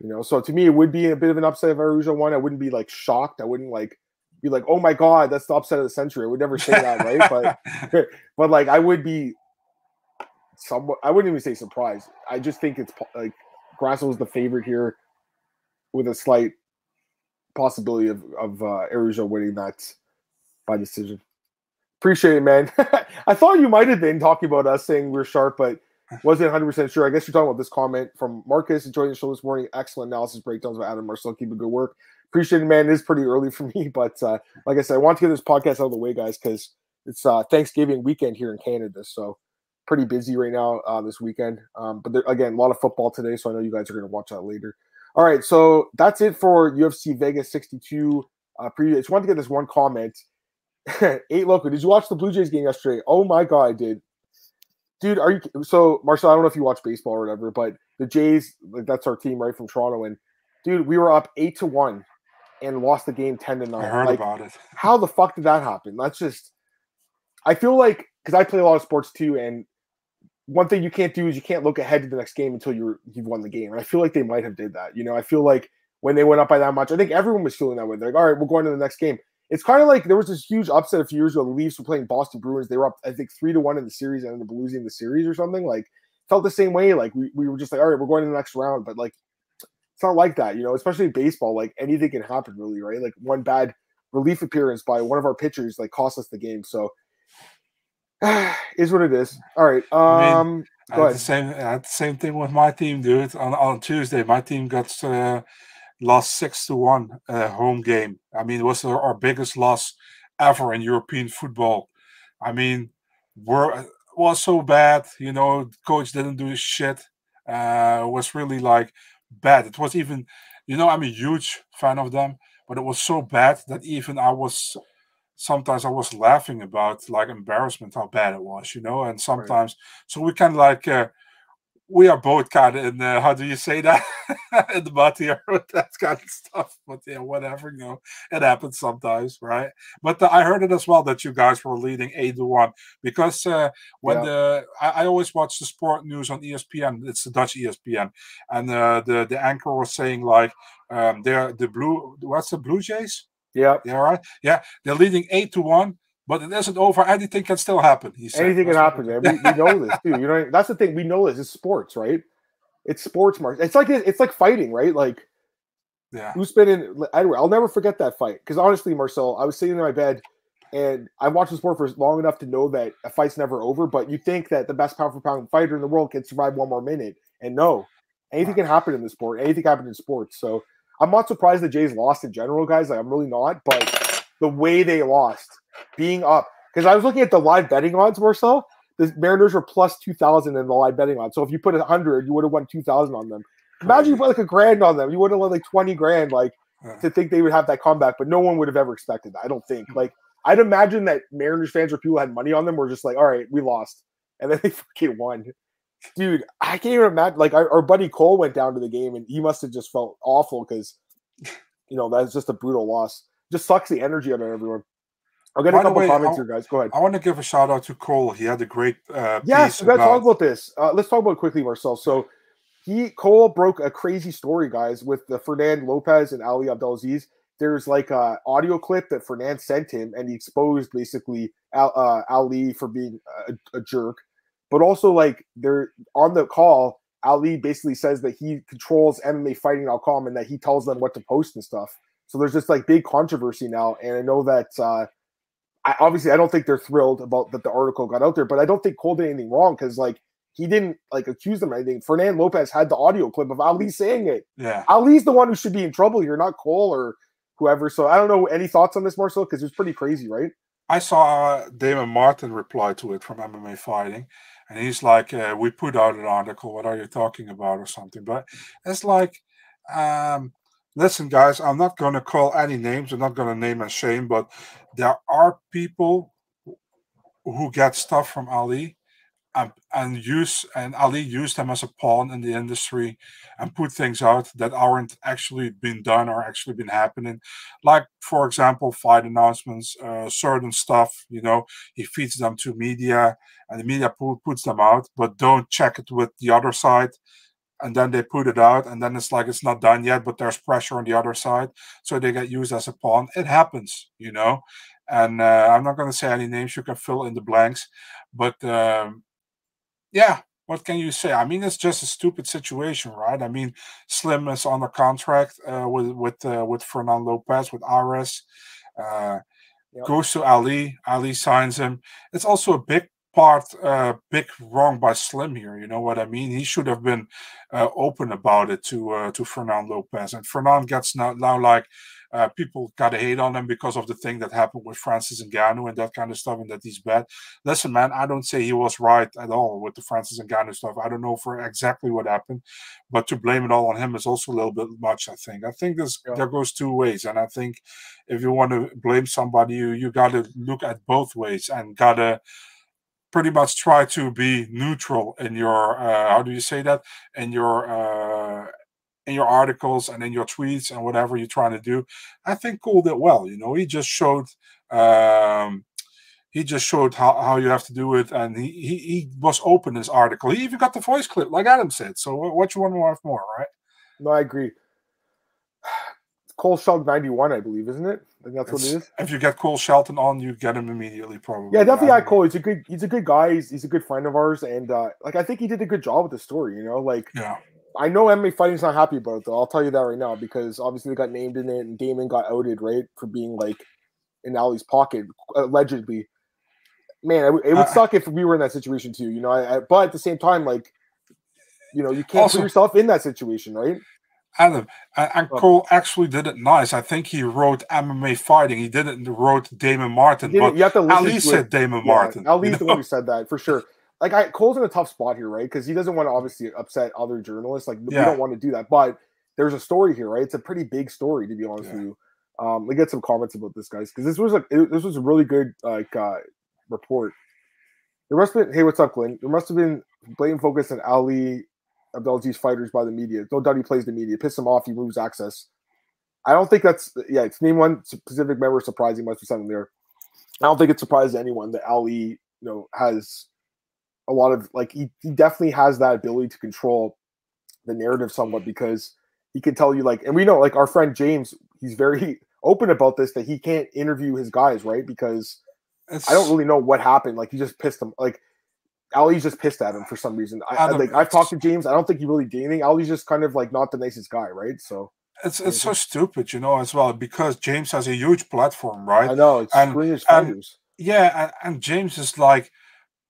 You know, so to me, it would be a bit of an upset if Araujo won. I wouldn't be like shocked. I wouldn't like be like, "Oh my god, that's the upset of the century." I would never say that, right? But but like I would be somewhat. I wouldn't even say surprised. I just think it's like Grasso is the favorite here, with a slight possibility of of uh, Araujo winning that by decision. Appreciate it, man. I thought you might have been talking about us saying we're sharp, but wasn't 100% sure. I guess you're talking about this comment from Marcus enjoying the show this morning. Excellent analysis breakdowns by Adam Marcel. Keep up good work. Appreciate it, man. It is pretty early for me, but uh, like I said, I want to get this podcast out of the way, guys, because it's uh, Thanksgiving weekend here in Canada. So pretty busy right now uh, this weekend. Um, but there, again, a lot of football today, so I know you guys are going to watch that later. All right, so that's it for UFC Vegas 62 uh, preview. I just wanted to get this one comment. Eight local. Did you watch the Blue Jays game yesterday? Oh my god, I did dude, are you so Marcel? I don't know if you watch baseball or whatever, but the Jays, like that's our team, right from Toronto, and dude, we were up eight to one and lost the game ten to nine. I heard like, about it. how the fuck did that happen? That's just. I feel like because I play a lot of sports too, and one thing you can't do is you can't look ahead to the next game until you're you've won the game, and I feel like they might have did that. You know, I feel like when they went up by that much, I think everyone was feeling that way. They're like, all right, we're going to the next game. It's kind of like there was this huge upset a few years ago. The Leafs were playing Boston Bruins. They were up, I think, three to one in the series and ended up losing the series or something. Like, felt the same way. Like, we, we were just like, all right, we're going to the next round. But like, it's not like that, you know, especially in baseball. Like, anything can happen, really, right? Like, one bad relief appearance by one of our pitchers, like, cost us the game. So, is what it is. All right. Um, I mean, go ahead. The same, the same thing with my team, dude. On, on Tuesday, my team got. Uh, lost six to one uh, home game. I mean, it was our, our, biggest loss ever in European football. I mean, we're was so bad. You know, coach didn't do shit. Uh, was really like bad. It was even, you know, I'm a huge fan of them, but it was so bad that even I was sometimes I was laughing about like embarrassment how bad it was, you know. And sometimes, right. so we kind of like. Uh, we are both kind of in the how do you say that in the mud here with that kind of stuff. But yeah, whatever, you know, it happens sometimes, right? But I heard it as well that you guys were leading eight to one because uh, when yeah. the I, I, always watch the sport news on ESPN, it's the Dutch ESPN, and uh, the the anchor was saying like um, they're the blue what's the Blue Jays? Yeah, yeah, right. Yeah, they're leading eight to one but it isn't over. Anything can still happen. He said. Anything can happen, man. We, we know this too. You know, that's the thing. We know this. It's sports, right? It's sports, Mark. It's like it's like fighting, right? Like, yeah. Who's been in? Anyway, I'll never forget that fight because honestly, Marcel, I was sitting in my bed and I watched the sport for long enough to know that a fight's never over. But you think that the best pound for pound fighter in the world can survive one more minute, and no, anything can happen in the sport. Anything can happen in sports. So I'm not surprised the Jays lost in general, guys. Like I'm really not. But the way they lost being up because I was looking at the live betting odds more so. The Mariners were plus two thousand in the live betting odds. So if you put a hundred, you would have won two thousand on them. Imagine you put like a grand on them, you would have won like twenty grand. Like uh-huh. to think they would have that comeback, but no one would have ever expected that. I don't think. Like I'd imagine that Mariners fans or people who had money on them were just like, all right, we lost, and then they fucking won. Dude, I can't even imagine. Like our, our buddy Cole went down to the game, and he must have just felt awful because, you know, that's just a brutal loss. Just sucks the energy out of everyone. I'll get By a couple way, comments I, here, guys. Go ahead. I want to give a shout out to Cole. He had a great. Uh, yes, got to talk about this. Uh, let's talk about it quickly, Marcel. So he Cole broke a crazy story, guys, with the Fernand Lopez and Ali Abdelaziz. There's like a audio clip that Fernand sent him, and he exposed basically Al, uh, Ali for being a, a jerk. But also, like they're on the call, Ali basically says that he controls MMA fighting.com and that he tells them what to post and stuff. So there's this like big controversy now, and I know that uh, I, obviously I don't think they're thrilled about that the article got out there, but I don't think Cole did anything wrong because like he didn't like accuse them of anything. Fernand Lopez had the audio clip of Ali saying it. Yeah, Ali's the one who should be in trouble here, not Cole or whoever. So I don't know any thoughts on this Marcel, because it's pretty crazy, right? I saw Damon Martin reply to it from MMA Fighting, and he's like, uh, "We put out an article. What are you talking about, or something?" But it's like, um, listen, guys, I'm not going to call any names. I'm not going to name and shame, but there are people who get stuff from Ali and, and use and Ali used them as a pawn in the industry and put things out that aren't actually been done or actually been happening. Like, for example, fight announcements, uh, certain stuff, you know, he feeds them to media and the media puts them out, but don't check it with the other side and then they put it out and then it's like it's not done yet but there's pressure on the other side so they get used as a pawn. It happens you know? And uh, i'm not going to say any names you can fill in the blanks but um, yeah what can you say? I mean it's just a stupid situation right? I mean slim is on a contract uh, with with uh, with fernand lopez with ares uh, yep. goes to ali ali signs him. It's also a big part uh, big wrong by Slim here. You know what I mean? He should have been uh, open about it to uh, to Fernand Lopez, and Fernand gets now, now like uh, people got to hate on him because of the thing that happened with Francis Ngannou and that kind of stuff, and that he's bad. Listen, man, I don't say he was right at all with the Francis Ngannou stuff. I don't know for exactly what happened, but to blame it all on him is also a little bit much. I think. I think this yeah. there goes two ways, and I think if you want to blame somebody, you you got to look at both ways and gotta pretty much try to be neutral in your uh, how do you say that in your uh, in your articles and in your tweets and whatever you're trying to do. I think Cole did well. You know, he just showed um, he just showed how, how you have to do it, and he, he he was open in his article. He even got the voice clip, like Adam said. So what you want to have more, right? No, I agree. Cole Shelton 91, I believe, isn't it? I think that's it's, what it is. If you get Cole Shelton on, you get him immediately, probably. Yeah, definitely got Cole. He's a good he's a good guy. He's, he's a good friend of ours. And uh like I think he did a good job with the story, you know, like yeah. I know MMA fighting's not happy about it though. I'll tell you that right now because obviously they got named in it and Damon got outed, right, for being like in Ali's pocket, allegedly. Man, it, it would uh, suck if we were in that situation too, you know. I, I, but at the same time, like, you know, you can't also, put yourself in that situation, right? Adam and, and oh. Cole actually did it nice. I think he wrote MMA fighting. He didn't wrote Damon Martin, but you have to at least said Damon yeah, Martin. Least the one who said that for sure. Like I, Cole's in a tough spot here, right? Because he doesn't want to obviously upset other journalists. Like yeah. we don't want to do that, but there's a story here, right? It's a pretty big story, to be honest yeah. with you. Um, me get some comments about this, guys, because this was a it, this was a really good like uh, report. There must have been hey, what's up, Glenn? There must have been blatant focus on Ali Abdelaziz fighters by the media. No doubt he plays the media. Piss him off. He moves access. I don't think that's yeah. It's name one specific member surprising. Must be something there. I don't think it surprises anyone that Ali, you know, has a lot of like he, he definitely has that ability to control the narrative somewhat because he can tell you like, and we know like our friend James, he's very open about this that he can't interview his guys right because it's, I don't really know what happened. Like he just pissed him. Like Ali's just pissed at him for some reason. I, I like I've talked to James. I don't think he really did anything. Ali's just kind of like not the nicest guy, right? So it's it's so stupid, you know, as well because James has a huge platform, right? I know it's and. And, yeah, and, and, James is like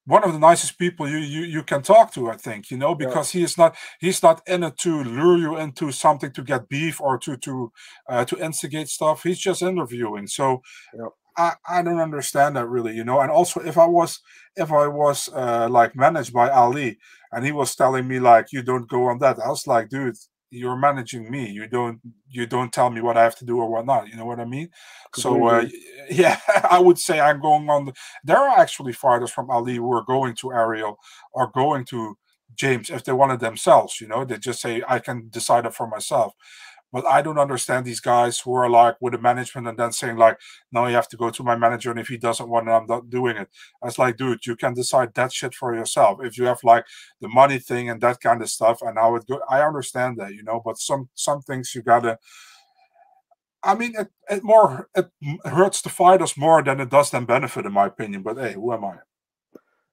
one of the nicest people you you, you can talk to. I think you know because yeah. he is not he's not in it to lure you into something to get beef or to to uh, to instigate stuff. He's just interviewing. So. Yeah. I, I don't understand that really, you know. And also, if I was if I was uh, like managed by Ali and he was telling me like you don't go on that, I was like, dude, you're managing me. You don't you don't tell me what I have to do or what not. You know what I mean? So uh, yeah, I would say I'm going on. The, there are actually fighters from Ali who are going to Ariel or going to James if they wanted themselves. You know, they just say I can decide it for myself. But I don't understand these guys who are like with the management and then saying like, "No, you have to go to my manager, and if he doesn't want it, I'm not doing it." I was like, dude, you can decide that shit for yourself. If you have like the money thing and that kind of stuff, and how it go, I understand that, you know. But some some things you gotta. I mean, it, it more it hurts the fighters more than it does them benefit, in my opinion. But hey, who am I?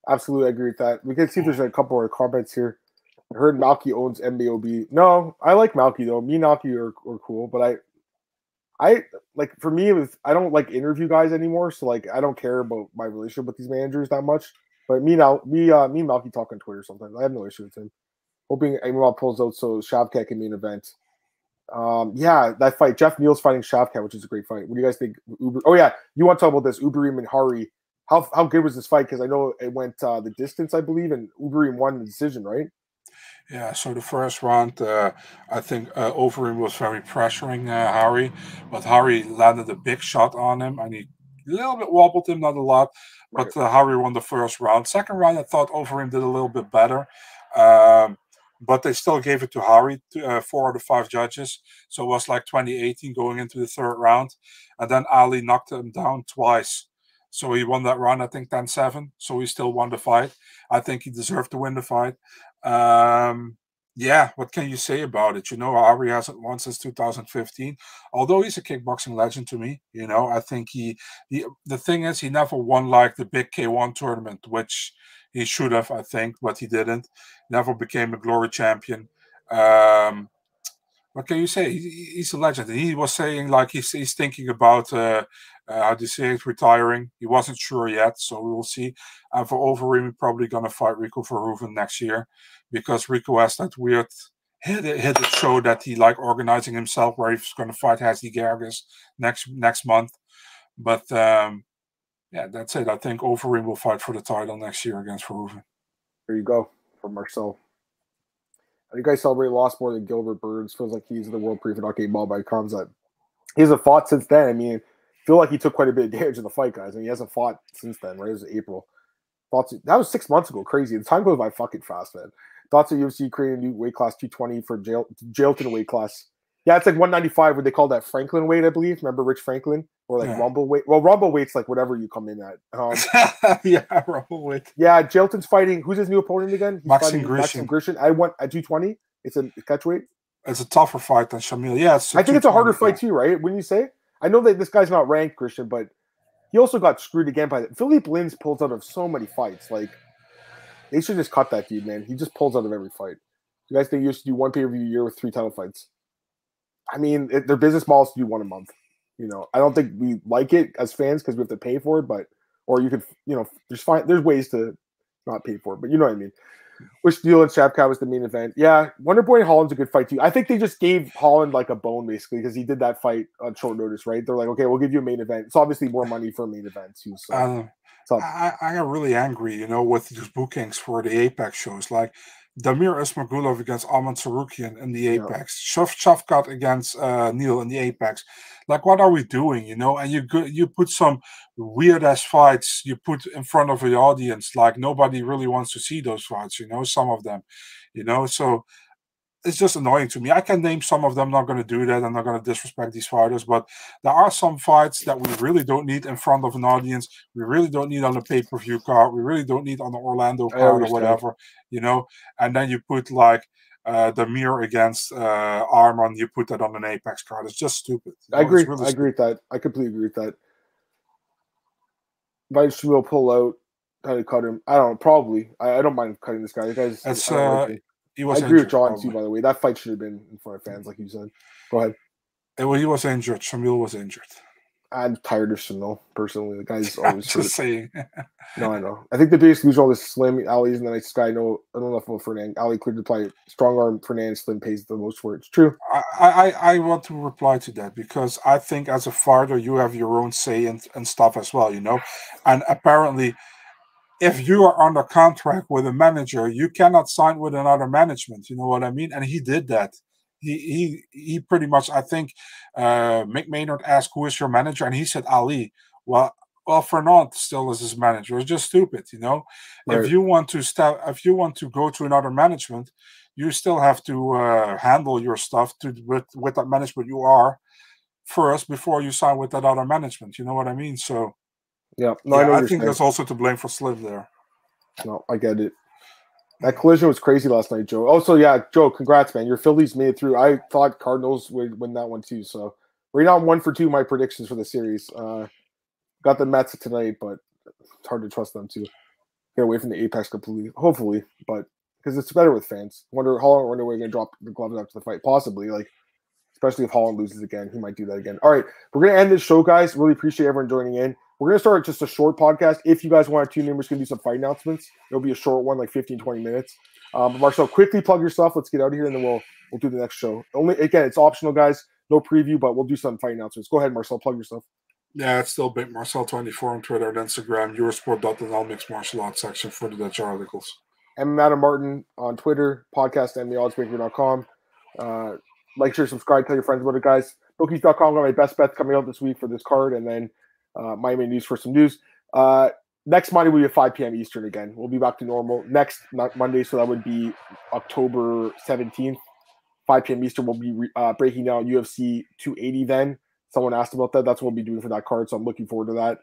Absolutely, agree with that. We can see there's a couple of comments here. Heard Malki owns MBOB. No, I like Malki though. Me and Malki are, are cool, but I I like for me, it was I don't like interview guys anymore, so like I don't care about my relationship with these managers that much. But me now, me uh, me and Malki talk on Twitter sometimes. I have no issue with him. Hoping Imavov pulls out so Shavkat can be an event. Um, yeah, that fight, Geoff Neal's fighting Shavkat, which is a great fight. What do you guys think? Uber, oh yeah, you want to talk about this Overeem and Hari? How how good was this fight? Because I know it went uh, the distance, I believe, and Overeem won the decision, right? Yeah, so the first round, uh, I think uh, Overeem was very pressuring uh, Hari, but Hari landed a big shot on him and he a little bit wobbled him, not a lot, but uh, Hari won the first round. Second round, I thought Overeem did a little bit better, um, but they still gave it to Hari, to, uh, four out of five judges. So it was like 2018 going into the third round. And then Ali knocked him down twice. So he won that round, I think 10 7. So he still won the fight. I think he deserved to win the fight. Um, yeah, what can you say about it? You know, Ari hasn't won since 2015. Although he's a kickboxing legend to me, you know, I think he, he the thing is he never won like the big K1 tournament, which he should have, I think, but he didn't. Never became a glory champion. Um, what can you say? He's a legend. He was saying like he's, he's thinking about uh, uh, how you say it, retiring. He wasn't sure yet, so we will see. And for Overeem, he's probably gonna fight Rico Verhoeven next year because Rico has that weird hit hit show that he like organizing himself where he's to fight Hesdy Gerges next next month. But um, yeah, that's it. I think Overeem will fight for the title next year against Verhoeven. There you go for Marcel. You guys celebrate lost more than Gilbert Burns. Feels like he's the world proof not getting ball by Khamzat. He hasn't fought since then. I mean, feel like he took quite a bit of damage in the fight, guys. I mean, he hasn't fought since then, right? It was April. Thoughts that was six months ago. Crazy. The time goes by fucking fast, man. Thoughts of UFC creating a new weight class 220 for jail Jailton weight class. Yeah, it's like 195 where they call that Franklin weight, I believe. Remember Rich Franklin? Or like yeah. Rumble weight. Well, Rumble weight's like whatever you come in at. Um, yeah, Rumble weight. Yeah, Jailton's fighting. Who's his new opponent again? He's Maxim Grishin. Grishin. I went at 220. It's a catch weight. It's a tougher fight than Shamil. Yeah, I think it's a harder fight too, right? Wouldn't you say? I know that this guy's not ranked Christian, but he also got screwed again by that. Philippe Lins pulls out of so many fights. Like they should just cut that dude, man. He just pulls out of every fight. You guys think you should do one pay per view a year with three title fights? I mean, it, their business model is to do one a month. You know, I don't think we like it as fans because we have to pay for it, but or you could, you know, there's fine. There's ways to not pay for it, but you know what I mean. Which deal and Shavkat was the main event. Yeah, Wonder Boy and Holland's a good fight too. I think they just gave Holland like a bone basically because he did that fight on short notice, right? They're like, okay, we'll give you a main event. It's obviously more money for main event too. So, um, so I, I got really angry, you know, with these bookings for the Apex shows. Like Damir Ismagulov against Arman Tsarukyan in the Apex, yeah. Shavkat against uh, Neal in the Apex. Like, what are we doing, you know? And you go, you put some weird ass fights you put in front of the audience, like nobody really wants to see those fights, you know, some of them, you know. So it's just annoying to me. I can name some of them. Not going to do that. I'm not going to disrespect these fighters, but there are some fights that we really don't need in front of an audience. We really don't need on a pay per view card. We really don't need on the Orlando card or whatever, you know. And then you put like uh, Damir against uh, Arman. You put that on an Apex card. It's just stupid. I agree. Really I agree with that. I completely agree with that. Vice will pull out. How to cut him? I don't know. Probably. I, I don't mind cutting this guy. The guy's. uh, he was I agree with John too, by the way. That fight should have been in front of fans, like you said. Go ahead. And well, he was injured. Shamil was injured. I'm tired of Shamil personally. The guy's always just saying. no, I know. I think the biggest loser all this Slim Ali's and the nice guy. I know I don't know if Fernand Ali cleared to play strong arm. Fernand Slim pays the most for it. It's true. I, I I want to reply to that because I think as a fighter you have your own say and, and stuff as well. You know, and apparently if you are under contract with a manager, you cannot sign with another management. You know what I mean? And he did that. He he he pretty much. I think uh, Mick Maynard asked, "Who is your manager?" and he said Ali. Well, well, Fernand still is his manager. It's just stupid, you know. Right. If you want to step, if you want to go to another management, you still have to uh, handle your stuff to with with that management you are first before you sign with that other management. You know what I mean? So yeah, no, yeah, I, I think that's also to blame for Slim there. No, I get it. That collision was crazy last night, Joe. Also, yeah, Joe, congrats, man. Your Phillies made it through. I thought Cardinals would win that one too. So right now, I'm one for two. My predictions for the series. Uh, got the Mets tonight, but it's hard to trust them to Get away from the apex completely. Hopefully, but because it's better with fans. Wonder how long wonder we're gonna drop the gloves after the fight. Possibly, like especially if Holland loses again. He might do that again. All right, we're gonna end this show, guys. Really appreciate everyone joining in. We're gonna start just a short podcast. If you guys want to tune in, we're gonna do some fight announcements. It'll be a short one, like 15, 20 minutes. Um, Marcel, quickly plug yourself. Let's get out of here, and then we'll we'll do the next show. Only again, it's optional, guys. No preview, but we'll do some fight announcements. Go ahead, Marcel. Plug yourself. Yeah, it's still Big Marcel24 on Twitter and Instagram, Eurosport.nl mixed martial arts section for the Dutch articles. And Adam Martin on Twitter, podcast and theoddsmaker.com. Uh, like, share, subscribe, tell your friends about it, guys. Bookies.com got my best bets coming out this week for this card, and then uh, Miami News for some news. Uh, next Monday will be at 5 p.m. Eastern again. We'll be back to normal next Monday, so that would be October 17th, 5 p.m. Eastern. We'll be uh, breaking down UFC 280 then. Someone asked about that. That's what we'll be doing for that card, so I'm looking forward to that.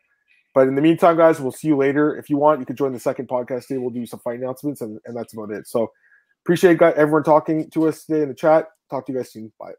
But in the meantime, guys, we'll see you later. If you want, you can join the second podcast today. We'll do some fight announcements, and, and that's about it. So appreciate everyone talking to us today in the chat. Talk to you guys soon. Bye.